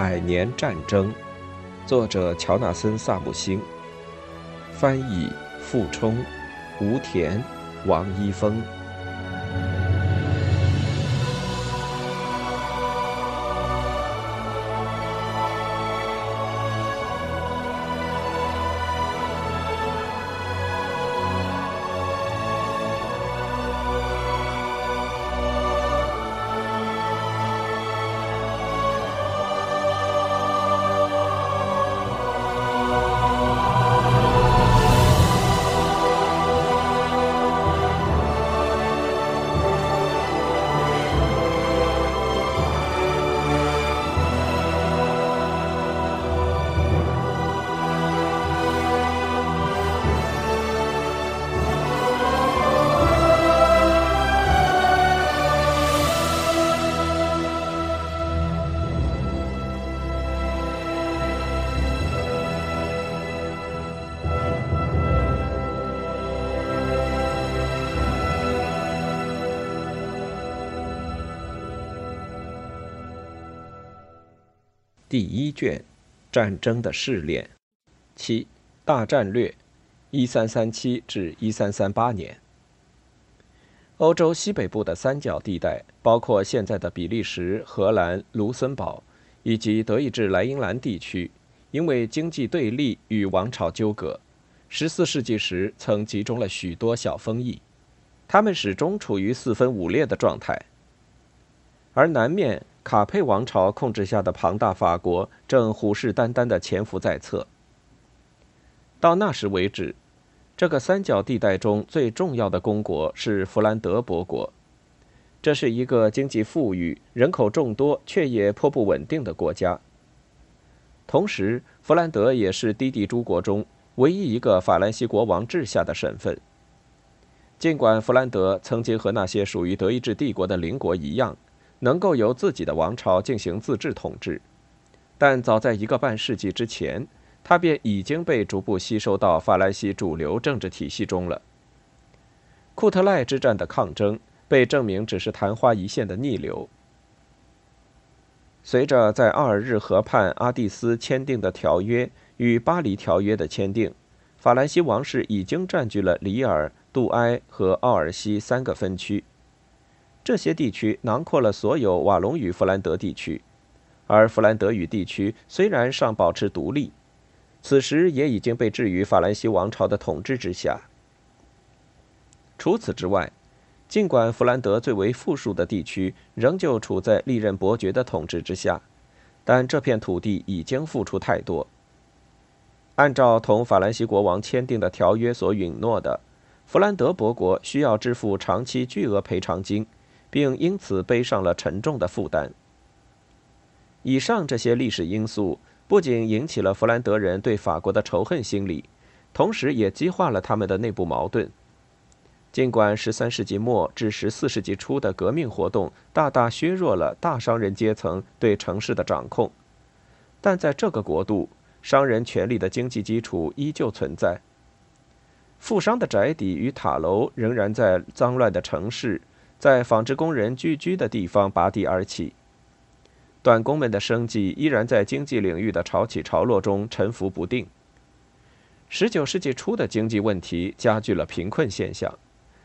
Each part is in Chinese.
百年战争，作者乔纳森·萨姆星，翻译傅冲、吴田、王一峰。第一卷，战争的试炼，七大战略，一三三七至一三三八年。欧洲西北部的三角地带，包括现在的比利时、荷兰、卢森堡以及德意志莱茵兰地区，因为经济对立与王朝纠葛，十四世纪时曾集中了许多小封邑，他们始终处于四分五裂的状态，而南面。卡佩王朝控制下的庞大法国正虎视眈眈地潜伏在侧。到那时为止，这个三角地带中最重要的公国是弗兰德伯国。这是一个经济富裕、人口众多却也颇不稳定的国家。同时，弗兰德也是低地诸国中唯一一个法兰西国王治下的省份。尽管弗兰德曾经和那些属于德意志帝国的邻国一样。能够由自己的王朝进行自治统治，但早在一个半世纪之前，他便已经被逐步吸收到法兰西主流政治体系中了。库特赖之战的抗争被证明只是昙花一现的逆流。随着在奥尔日河畔阿蒂斯签订的条约与巴黎条约的签订，法兰西王室已经占据了里尔、杜埃和奥尔西三个分区。这些地区囊括了所有瓦隆与弗兰德地区，而弗兰德语地区虽然尚保持独立，此时也已经被置于法兰西王朝的统治之下。除此之外，尽管弗兰德最为富庶的地区仍旧处在历任伯爵的统治之下，但这片土地已经付出太多。按照同法兰西国王签订的条约所允诺的，弗兰德伯国需要支付长期巨额赔偿金。并因此背上了沉重的负担。以上这些历史因素不仅引起了弗兰德人对法国的仇恨心理，同时也激化了他们的内部矛盾。尽管13世纪末至14世纪初的革命活动大大削弱了大商人阶层对城市的掌控，但在这个国度，商人权力的经济基础依旧存在。富商的宅邸与塔楼仍然在脏乱的城市。在纺织工人聚居的地方拔地而起，短工们的生计依然在经济领域的潮起潮落中沉浮不定。十九世纪初的经济问题加剧了贫困现象，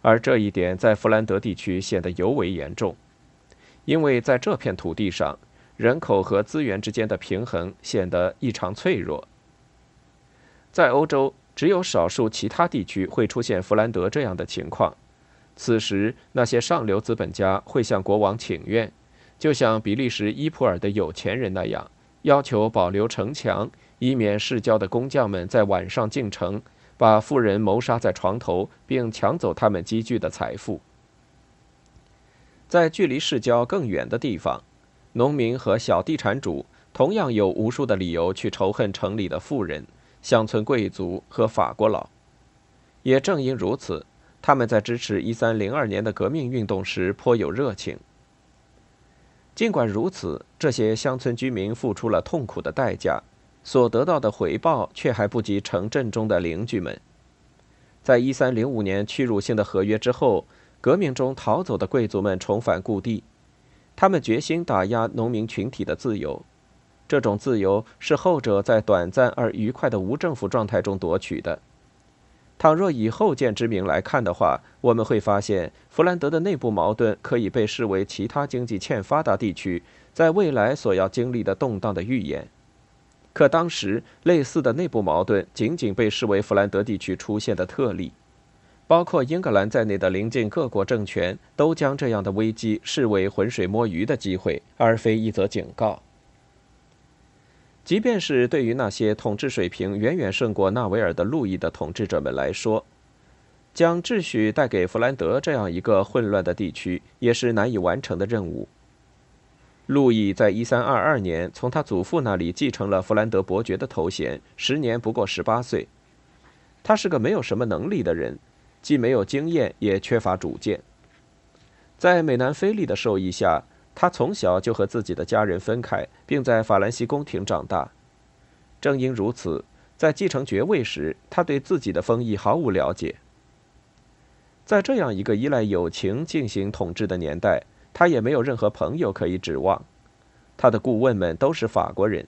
而这一点在弗兰德地区显得尤为严重，因为在这片土地上，人口和资源之间的平衡显得异常脆弱。在欧洲，只有少数其他地区会出现弗兰德这样的情况。此时，那些上流资本家会向国王请愿，就像比利时伊普尔的有钱人那样，要求保留城墙，以免市郊的工匠们在晚上进城，把富人谋杀在床头，并抢走他们积聚的财富。在距离市郊更远的地方，农民和小地产主同样有无数的理由去仇恨城里的富人、乡村贵族和法国佬。也正因如此。他们在支持1302年的革命运动时颇有热情。尽管如此，这些乡村居民付出了痛苦的代价，所得到的回报却还不及城镇中的邻居们。在1305年屈辱性的合约之后，革命中逃走的贵族们重返故地，他们决心打压农民群体的自由。这种自由是后者在短暂而愉快的无政府状态中夺取的。倘若以后见之明来看的话，我们会发现，弗兰德的内部矛盾可以被视为其他经济欠发达地区在未来所要经历的动荡的预言。可当时，类似的内部矛盾仅仅被视为弗兰德地区出现的特例，包括英格兰在内的邻近各国政权都将这样的危机视为浑水摸鱼的机会，而非一则警告。即便是对于那些统治水平远远胜过纳维尔的路易的统治者们来说，将秩序带给弗兰德这样一个混乱的地区，也是难以完成的任务。路易在1322年从他祖父那里继承了弗兰德伯爵的头衔，时年不过十八岁。他是个没有什么能力的人，既没有经验，也缺乏主见。在美南菲利的授意下。他从小就和自己的家人分开，并在法兰西宫廷长大。正因如此，在继承爵位时，他对自己的封邑毫无了解。在这样一个依赖友情进行统治的年代，他也没有任何朋友可以指望。他的顾问们都是法国人。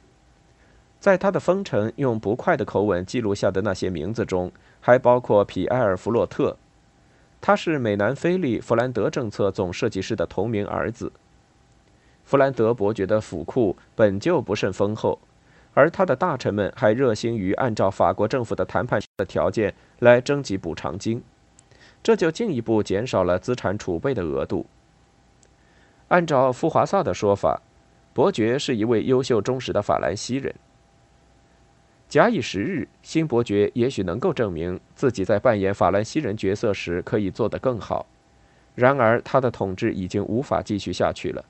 在他的封臣用不快的口吻记录下的那些名字中，还包括皮埃尔·弗洛特，他是美南菲利弗兰德政策总设计师的同名儿子。弗兰德伯爵的府库本就不甚丰厚，而他的大臣们还热心于按照法国政府的谈判的条件来征集补偿金，这就进一步减少了资产储备的额度。按照富华萨的说法，伯爵是一位优秀忠实的法兰西人。假以时日，新伯爵也许能够证明自己在扮演法兰西人角色时可以做得更好，然而他的统治已经无法继续下去了。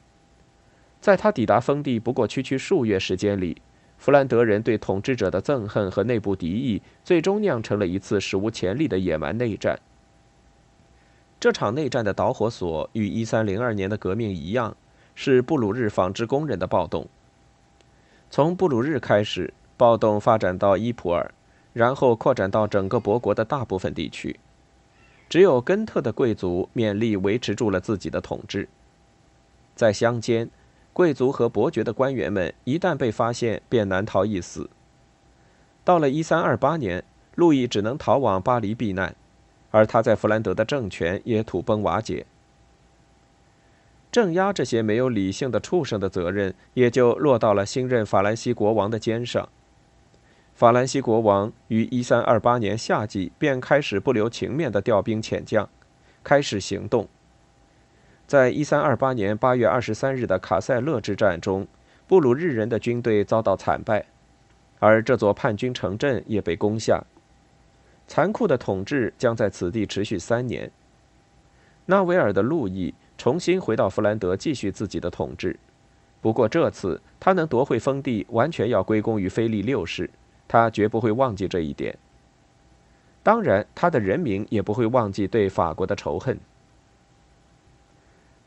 在他抵达封地不过区区数月时间里，弗兰德人对统治者的憎恨和内部敌意，最终酿成了一次史无前例的野蛮内战。这场内战的导火索与1302年的革命一样，是布鲁日纺织工人的暴动。从布鲁日开始，暴动发展到伊普尔，然后扩展到整个伯国的大部分地区。只有根特的贵族勉力维持住了自己的统治，在乡间。贵族和伯爵的官员们一旦被发现，便难逃一死。到了1328年，路易只能逃往巴黎避难，而他在弗兰德的政权也土崩瓦解。镇压这些没有理性的畜生的责任，也就落到了新任法兰西国王的肩上。法兰西国王于1328年夏季便开始不留情面地调兵遣将，开始行动。在一三二八年八月二十三日的卡塞勒之战中，布鲁日人的军队遭到惨败，而这座叛军城镇也被攻下。残酷的统治将在此地持续三年。纳维尔的路易重新回到弗兰德，继续自己的统治。不过这次他能夺回封地，完全要归功于菲利六世，他绝不会忘记这一点。当然，他的人民也不会忘记对法国的仇恨。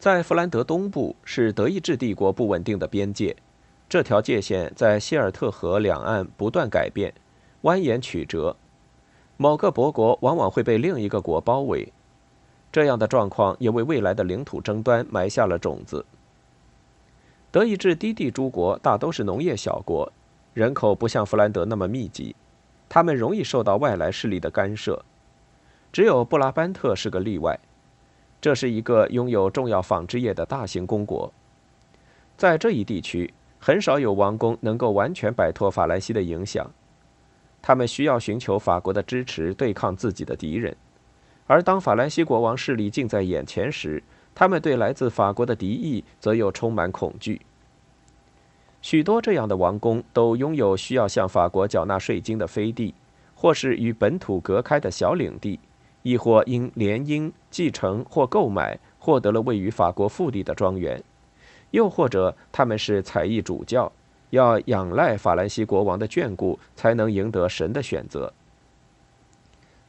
在弗兰德东部是德意志帝国不稳定的边界，这条界限在希尔特河两岸不断改变、蜿蜒曲折，某个伯国往往会被另一个国包围。这样的状况也为未来的领土争端埋下了种子。德意志低地诸国大都是农业小国，人口不像弗兰德那么密集，他们容易受到外来势力的干涉。只有布拉班特是个例外。这是一个拥有重要纺织业的大型公国，在这一地区，很少有王公能够完全摆脱法兰西的影响，他们需要寻求法国的支持对抗自己的敌人，而当法兰西国王势力近在眼前时，他们对来自法国的敌意则又充满恐惧。许多这样的王公都拥有需要向法国缴纳税金的飞地，或是与本土隔开的小领地。亦或因联姻、继承或购买获得了位于法国腹地的庄园，又或者他们是采邑主教，要仰赖法兰西国王的眷顾才能赢得神的选择。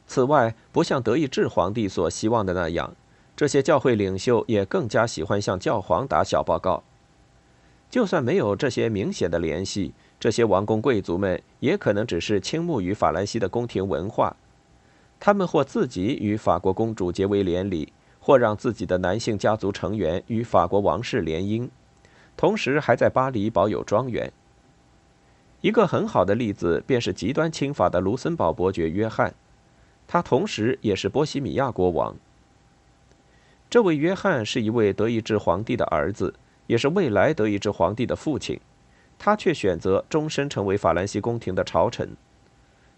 此外，不像德意志皇帝所希望的那样，这些教会领袖也更加喜欢向教皇打小报告。就算没有这些明显的联系，这些王公贵族们也可能只是倾慕于法兰西的宫廷文化。他们或自己与法国公主结为连理，或让自己的男性家族成员与法国王室联姻，同时还在巴黎保有庄园。一个很好的例子便是极端亲法的卢森堡伯爵约翰，他同时也是波西米亚国王。这位约翰是一位德意志皇帝的儿子，也是未来德意志皇帝的父亲，他却选择终身成为法兰西宫廷的朝臣。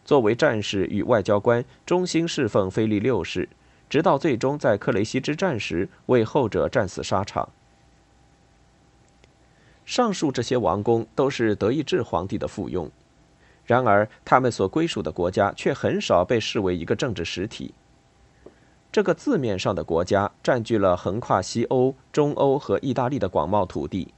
作为战士与外交官，忠心侍奉菲利六世，直到最终在克雷西之战时为后者战死沙场。上述这些王公都是德意志皇帝的附庸，然而他们所归属的国家却很少被视为一个政治实体。这个字面上的国家占据了横跨西欧、中欧和意大利的广袤土地。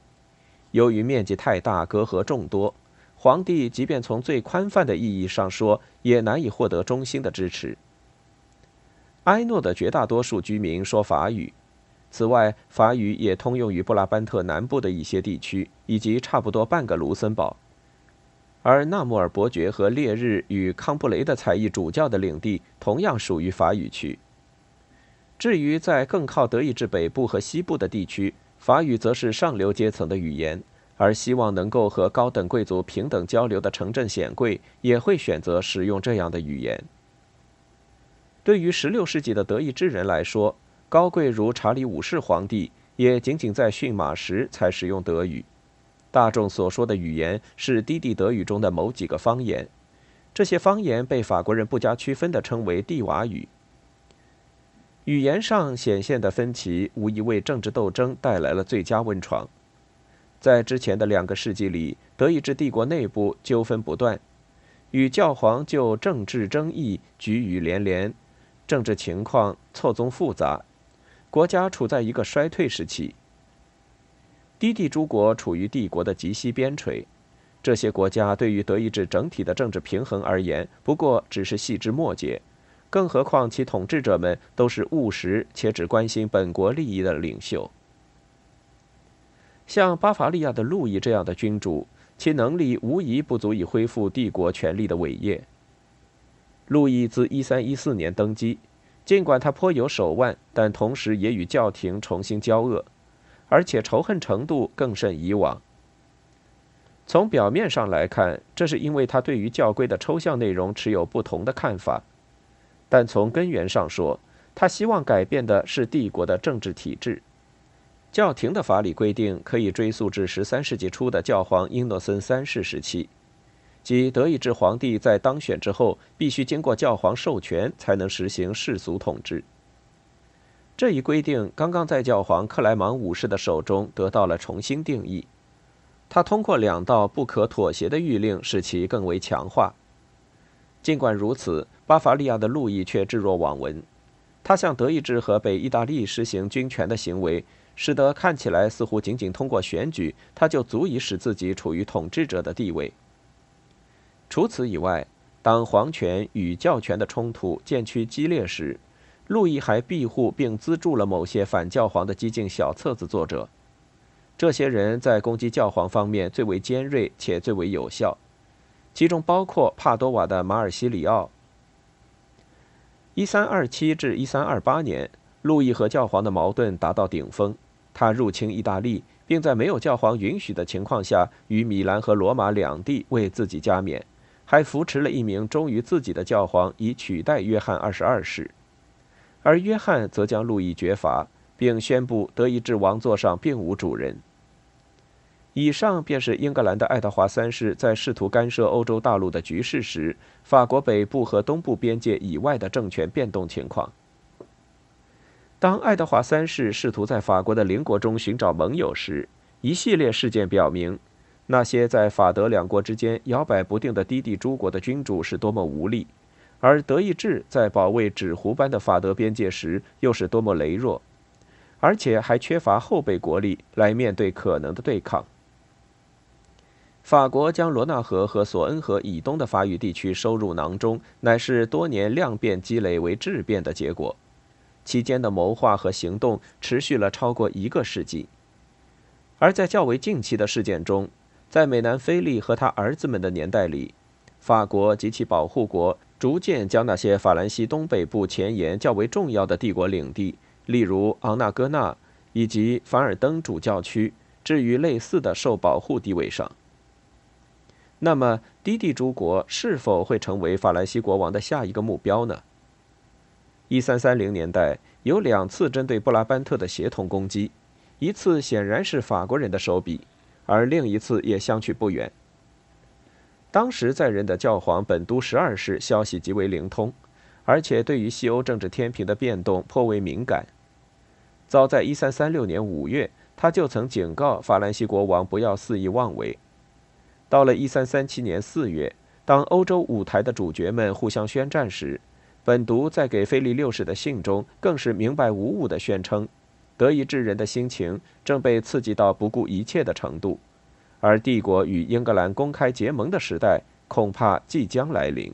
由于面积太大，隔阂众多，皇帝即便从最宽泛的意义上说，也难以获得中心的支持。埃诺的绝大多数居民说法语。此外，法语也通用于布拉班特南部的一些地区，以及差不多半个卢森堡。而纳穆尔伯爵和烈日与康布雷的才艺主教的领地同样属于法语区。至于在更靠德意志北部和西部的地区，法语则是上流阶层的语言，而希望能够和高等贵族平等交流的城镇显贵也会选择使用这样的语言。对于16世纪的德意志人来说，高贵如查理五世皇帝，也仅仅在驯马时才使用德语。大众所说的语言是低地德语中的某几个方言，这些方言被法国人不加区分地称为蒂瓦语。语言上显现的分歧，无疑为政治斗争带来了最佳温床。在之前的两个世纪里，德意志帝国内部纠纷不断，与教皇就政治争议举语连连，政治情况错综复杂。国家处在一个衰退时期。低地诸国处于帝国的极西边陲，这些国家对于德意志整体的政治平衡而言，不过只是细枝末节。更何况其统治者们都是务实且只关心本国利益的领袖。像巴伐利亚的路易这样的君主，其能力无疑不足以恢复帝国权力的伟业。路易自1314年登基。尽管他颇有手腕，但同时也与教廷重新交恶，而且仇恨程度更甚以往。从表面上来看，这是因为他对于教规的抽象内容持有不同的看法；但从根源上说，他希望改变的是帝国的政治体制。教廷的法理规定可以追溯至十三世纪初的教皇英诺森三世时期。即德意志皇帝在当选之后，必须经过教皇授权才能实行世俗统治。这一规定刚刚在教皇克莱芒五世的手中得到了重新定义。他通过两道不可妥协的谕令，使其更为强化。尽管如此，巴伐利亚的路易却置若罔闻。他向德意志和北意大利实行军权的行为，使得看起来似乎仅仅通过选举，他就足以使自己处于统治者的地位。除此以外，当皇权与教权的冲突渐趋激烈时，路易还庇护并资助了某些反教皇的激进小册子作者。这些人在攻击教皇方面最为尖锐且最为有效，其中包括帕多瓦的马尔西里奥。1327至1328年，路易和教皇的矛盾达到顶峰，他入侵意大利，并在没有教皇允许的情况下，于米兰和罗马两地为自己加冕。还扶持了一名忠于自己的教皇，以取代约翰二十二世，而约翰则将路易绝罚，并宣布德意志王座上并无主人。以上便是英格兰的爱德华三世在试图干涉欧洲大陆的局势时，法国北部和东部边界以外的政权变动情况。当爱德华三世试图在法国的邻国中寻找盟友时，一系列事件表明。那些在法德两国之间摇摆不定的低地诸国的君主是多么无力，而德意志在保卫纸糊般的法德边界时又是多么羸弱，而且还缺乏后备国力来面对可能的对抗。法国将罗纳河和索恩河以东的法语地区收入囊中，乃是多年量变积累为质变的结果，期间的谋划和行动持续了超过一个世纪，而在较为近期的事件中。在美南菲利和他儿子们的年代里，法国及其保护国逐渐将那些法兰西东北部前沿较为重要的帝国领地，例如昂纳戈纳以及凡尔登主教区，置于类似的受保护地位上。那么，低地诸国是否会成为法兰西国王的下一个目标呢？一三三零年代有两次针对布拉班特的协同攻击，一次显然是法国人的手笔，而另一次也相去不远。当时在任的教皇本都十二世消息极为灵通，而且对于西欧政治天平的变动颇为敏感。早在一三三六年五月，他就曾警告法兰西国王不要肆意妄为。到了一三三七年四月，当欧洲舞台的主角们互相宣战时，本笃在给菲利六世的信中更是明白无误地宣称，德意志人的心情正被刺激到不顾一切的程度，而帝国与英格兰公开结盟的时代恐怕即将来临。